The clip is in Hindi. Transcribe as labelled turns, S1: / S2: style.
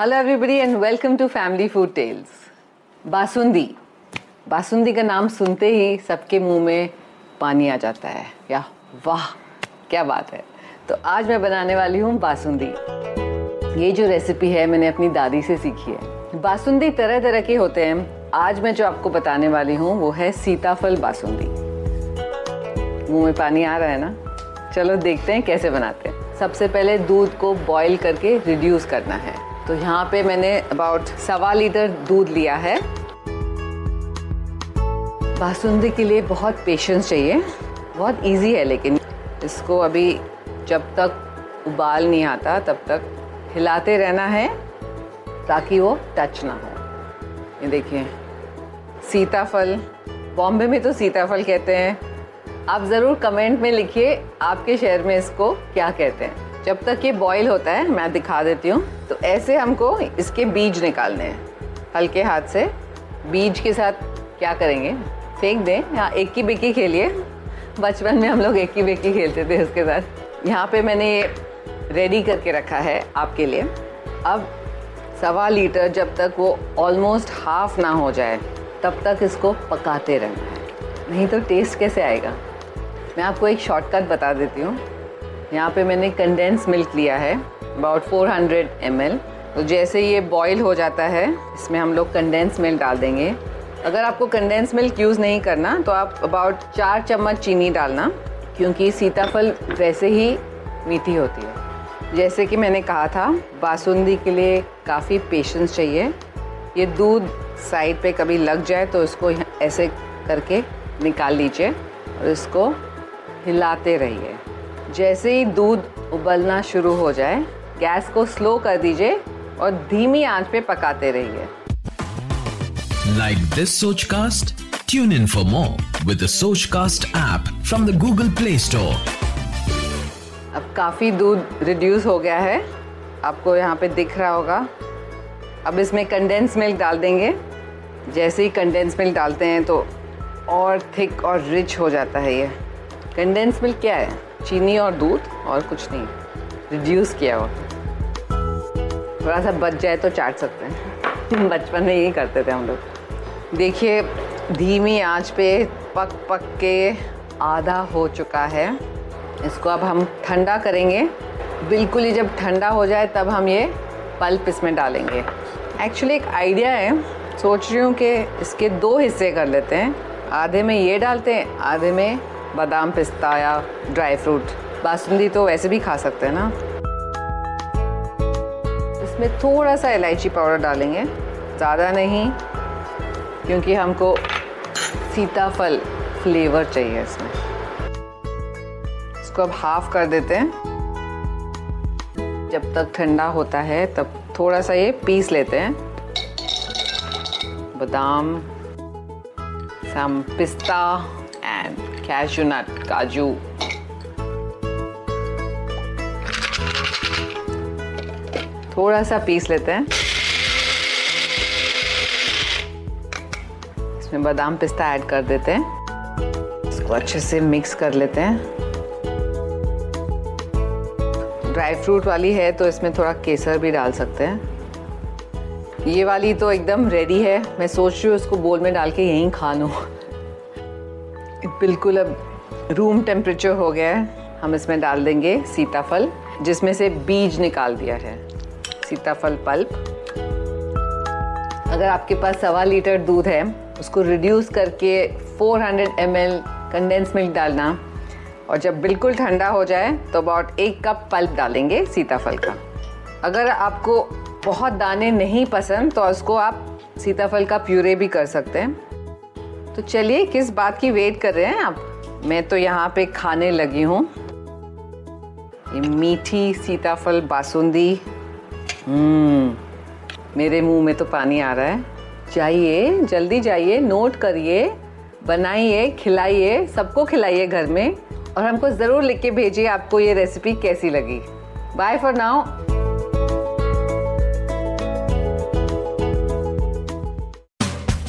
S1: Hello everybody and welcome to family food tales basundi basundi का नाम सुनते ही सबके मुँह में पानी आ जाता है। या, वाह, क्या बात है। तो आज मैं बनाने वाली हूँ बासुंदी। ये जो रेसिपी है, मैंने अपनी दादी से सीखी है। बासुंदी तरह तरह के होते हैं। आज मैं जो आपको बताने वाली हूँ, वो है सीताफल बासुंदी। मुँह में पानी आ रहा है ना? चलो देखते हैं कैसे बनाते हैं। सबसे पहले दूध को बॉईल करके रिड्यूस करना है। तो यहाँ पे मैंने अबाउट सवा लीटर दूध लिया है। बासुंदी के लिए बहुत पेशेंस चाहिए। बहुत इजी है लेकिन इसको अभी जब तक उबाल नहीं आता, तब तक हिलाते रहना है ताकि वो टच ना हो। ये देखिए, सीताफल, बॉम्बे में तो सीताफल कहते हैं। आप ज़रूर कमेंट में लिखिए आपके शहर में इसको क्या कहते हैं। जब तक ये बॉईल होता है, मैं दिखा देती हूँ। तो ऐसे हमको इसके बीज निकालने हैं। हल्के हाथ से। बीज के साथ क्या करेंगे? फेंक दें। या एक की बेकी खेलिए। बचपन में हम लोग एक ही बेकी खेलते थे उसके साथ। यहाँ पे मैंने ये रेडी करके रखा है आपके लिए। अब सवा लीटर जब तक वो ऑलमोस्ट हाफ़ ना हो जाए, तब तक इसको पकाते रहना है। नहीं तो टेस्ट कैसे आएगा? मैं आपको एक शॉर्टकट बता देती हूँ। यहाँ पे मैंने कंडेंस मिल्क लिया है अबाउट 400 हंड्रेड तो जैसे ये बॉईल हो जाता है, इसमें हम लोग कंडेंस मिल्क डाल देंगे। अगर आपको कंडेंस मिल्क यूज़ नहीं करना तो आप अबाउट चार चम्मच चीनी डालना, क्योंकि सीताफल वैसे ही मीठी होती है। जैसे कि मैंने कहा था, बासुंदी के लिए काफ़ी पेशेंस चाहिए। ये दूध साइड पे कभी लग जाए तो इसको ऐसे करके निकाल लीजिए और इसको हिलाते रहिए। जैसे ही दूध उबलना शुरू हो जाए गैस को स्लो कर दीजिए और धीमी आँच पे पकाते रहिए।
S2: Like this SochCast tune in for more with SochCast app from the Google Play Store
S1: अब काफ़ी दूध रिड्यूस हो गया है। आपको यहाँ पे दिख रहा होगा। अब इसमें कंडेंस मिल्क डाल देंगे। जैसे ही कंडेंस मिल्क डालते हैं तो और थिक और रिच हो जाता है ये। कंडेंस मिल्क क्या है? चीनी और दूध और कुछ नहीं। रिड्यूस किया हुआ थोड़ा सा बच जाए तो चाट सकते हैं। बचपन में यही करते थे हम लोग। देखिए, धीमी आँच पे पक पक के आधा हो चुका है। इसको अब हम ठंडा करेंगे। बिल्कुल ही जब ठंडा हो जाए, तब हम ये पल्प इसमें डालेंगे। एक्चुअली एक आइडिया है। सोच रही हूँ कि इसके दो हिस्से कर लेते हैं। आधे में ये डालते हैं, आधे में बादाम पिस्ता या ड्राई फ्रूट, बासुंदी तो वैसे भी खा सकते हैं ना। इसमें थोड़ा सा इलायची पाउडर डालेंगे, ज़्यादा नहीं, क्योंकि हमको सीताफल फ्लेवर चाहिए इसमें। इसको अब हाफ़ कर देते हैं। जब तक ठंडा होता है, तब थोड़ा सा ये पीस लेते हैं। बादाम सम पिस्ता कैशू नट काजू। थोड़ा सा पीस लेते हैं। इसमें बादाम पिस्ता ऐड कर देते हैं। इसको अच्छे से मिक्स कर लेते हैं। ड्राई फ्रूट वाली है तो इसमें थोड़ा केसर भी डाल सकते हैं। ये वाली तो एकदम रेडी है। मैं सोच रही हूँ इसको बोल में डाल के यहीं खा लूँ। बिल्कुल अब रूम टेम्परेचर हो गया है। हम इसमें डाल देंगे सीताफल, जिसमें से बीज निकाल दिया है। सीताफल पल्प। अगर आपके पास सवा लीटर दूध है, उसको रिड्यूस करके 400 हंड्रेड एम कंडेंस मिल्क डालना। और जब बिल्कुल ठंडा हो जाए तो अबाउट एक कप पल्प डालेंगे सीताफल का। अगर आपको बहुत दाने नहीं पसंद तो उसको आप सीताफल का प्यूरे भी कर सकते हैं। तो चलिए, किस बात की वेट कर रहे हैं आप? मैं तो यहाँ पे खाने लगी हूँ। ये मीठी सीताफल बासुंदी। हम्म मेरे मुँह में तो पानी आ रहा है। जाइए, जल्दी जाइए, नोट करिए, बनाइए, खिलाइए, सबको खिलाइए घर में। और हमको ज़रूर लिख के भेजिए आपको ये रेसिपी कैसी लगी। Bye for now